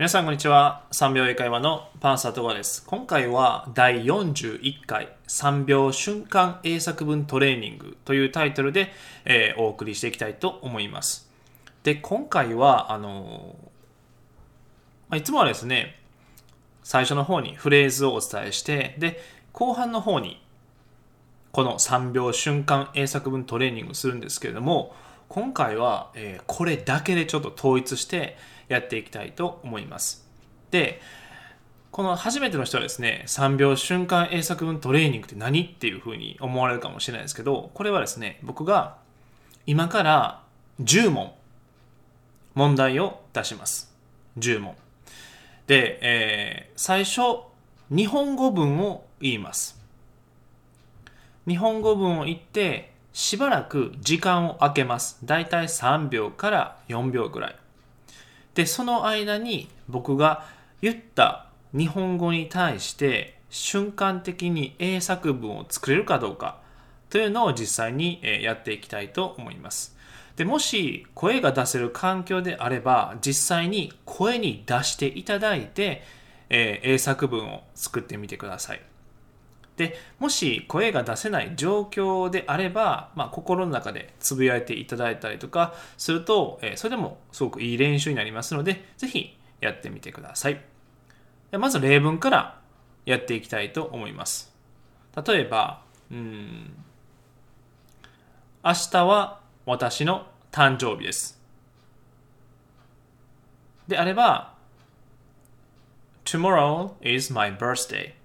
皆さんこんにちは。3秒英会話のパンサートガです。今回は第41回3秒瞬間英作文トレーニングというタイトルで、えー、お送りしていきたいと思います。で、今回は、あの、いつもはですね、最初の方にフレーズをお伝えして、で、後半の方にこの3秒瞬間英作文トレーニングするんですけれども、今回は、えー、これだけでちょっと統一してやっていきたいと思います。で、この初めての人はですね、3秒瞬間英作文トレーニングって何っていうふうに思われるかもしれないですけど、これはですね、僕が今から10問問題を出します。10問。で、えー、最初、日本語文を言います。日本語文を言って、しばらく時間を空けます。だいたい3秒から4秒ぐらい。で、その間に僕が言った日本語に対して瞬間的に英作文を作れるかどうかというのを実際にやっていきたいと思います。でもし声が出せる環境であれば実際に声に出していただいて、え、英作文を作ってみてください。でもし声が出せない状況であれば、まあ、心の中でつぶやいていただいたりとかすると、えー、それでもすごくいい練習になりますのでぜひやってみてください。でまず例文からやっていきたいと思います。例えばうん明日は私の誕生日です。であれば Tomorrow is my birthday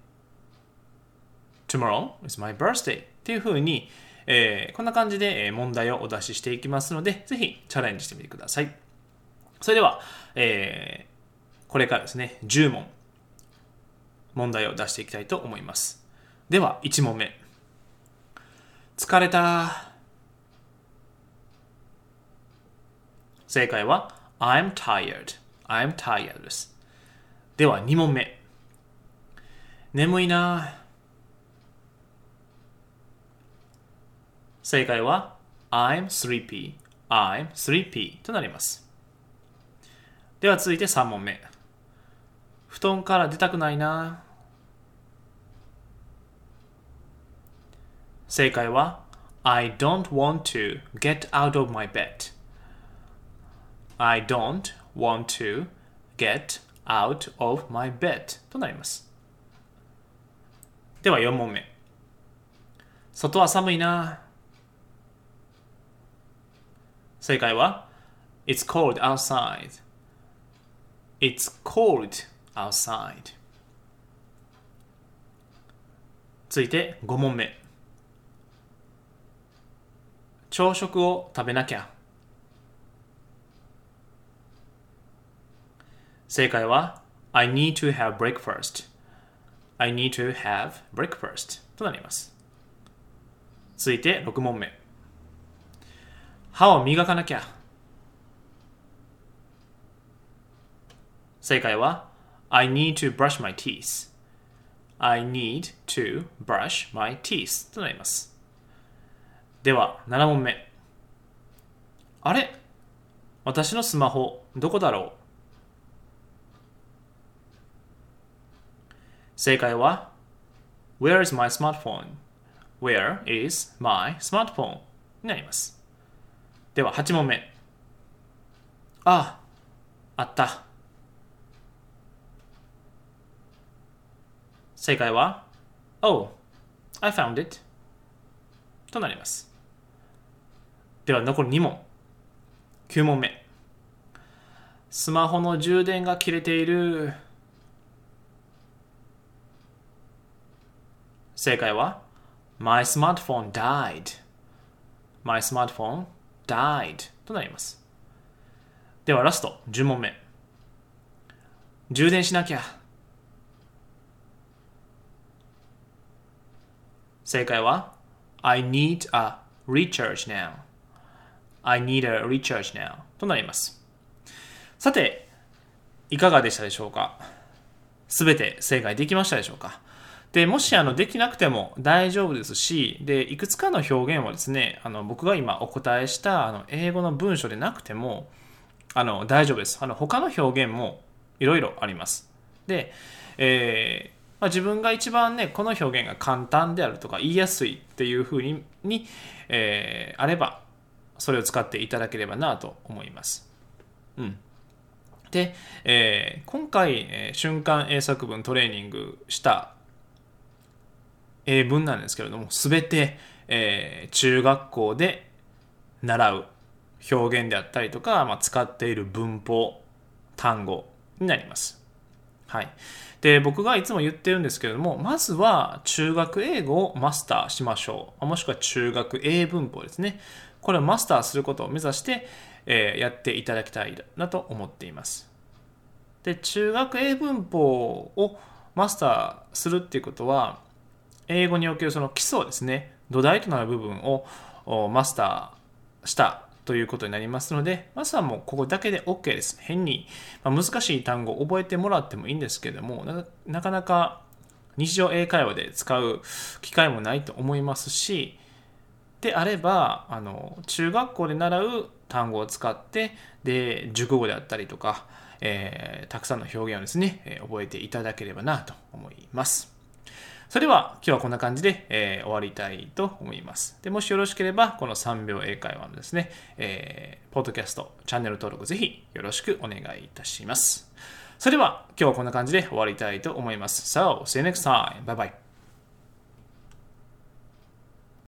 tomorrow is my birthday っていう風に、えー、こんな感じで問題をお出ししていきますので、ぜひチャレンジしてみてください。それでは、えー、これからですね、10問、問題を出していきたいと思います。では、1問目。疲れた。正解は、I'm tired. I'm tired です。では、2問目。眠いな。正解は I'm sleepy I'm sleepy となりますでは続いて3問目布団から出たくないな正解は I don't want to get out of my bed I don't want to get out of my bed となりますでは4問目外は寒いな正解は It's cold outside It's cold outside 続いて5問目朝食を食べなきゃ正解は I need to have breakfast I need to have breakfast となります続いて6問目歯を磨かなきゃ。正解は I need to brush my teeth. I need to brush my teeth となります。では、7問目。あれ私のスマホ、どこだろう正解は Where is my smartphone?Where is my smartphone? になります。では8問目。あああった。正解は Oh, I found it. となります。では残り2問。9問目。スマホの充電が切れている。正解は My smartphone died. My smartphone died となります。ではラスト、10問目。充電しなきゃ。正解は I need a recharge now. I need a recharge now となります。さて、いかがでしたでしょうか？すべて正解できましたでしょうか？で、もしあのできなくても大丈夫ですし、で、いくつかの表現はですね、あの僕が今お答えしたあの英語の文章でなくてもあの大丈夫です。あの他の表現もいろいろありますで、えーまあ、自分が一番ねこの表現が簡単であるとか言いやすいっていうふうにに、えー、あればそれを使っていただければなと思います。うん、で、えー、今回、え、瞬間英作文トレーニングした英文なんですけれども全て、えー、中学校で習う表現であったりとか、まあ、使っている文法単語になります。はい。で、僕がいつも言ってるんですけれども、まずは中学英語をマスターしましょう。もしくは中学英文法ですね。これをマスターすることを目指して、えー、やっていただきたいなと思っています。で、中学英文法をマスターするっていうことは、英語におけるその基礎ですね、土台となる部分をマスターしたということになりますので、まずはもうここだけで OK です。変に、まあ難しい単語を覚えてもらってもいいんですけども、なかなか日常英会話で使う機会もないと思いますし、であれば、あの、中学校で習う単語を使って、で、熟語であったりとか、えー、たくさんの表現をですね、覚えていただければなと思います。それでは今日はこんな感じで、えー、終わりたいと思います。でもしよろしければ、この3秒英会話のですね、えー、ポッドキャスト、チャンネル登録ぜひよろしくお願いいたします。それでは今日はこんな感じで終わりたいと思います。So, see you next time. Bye bye.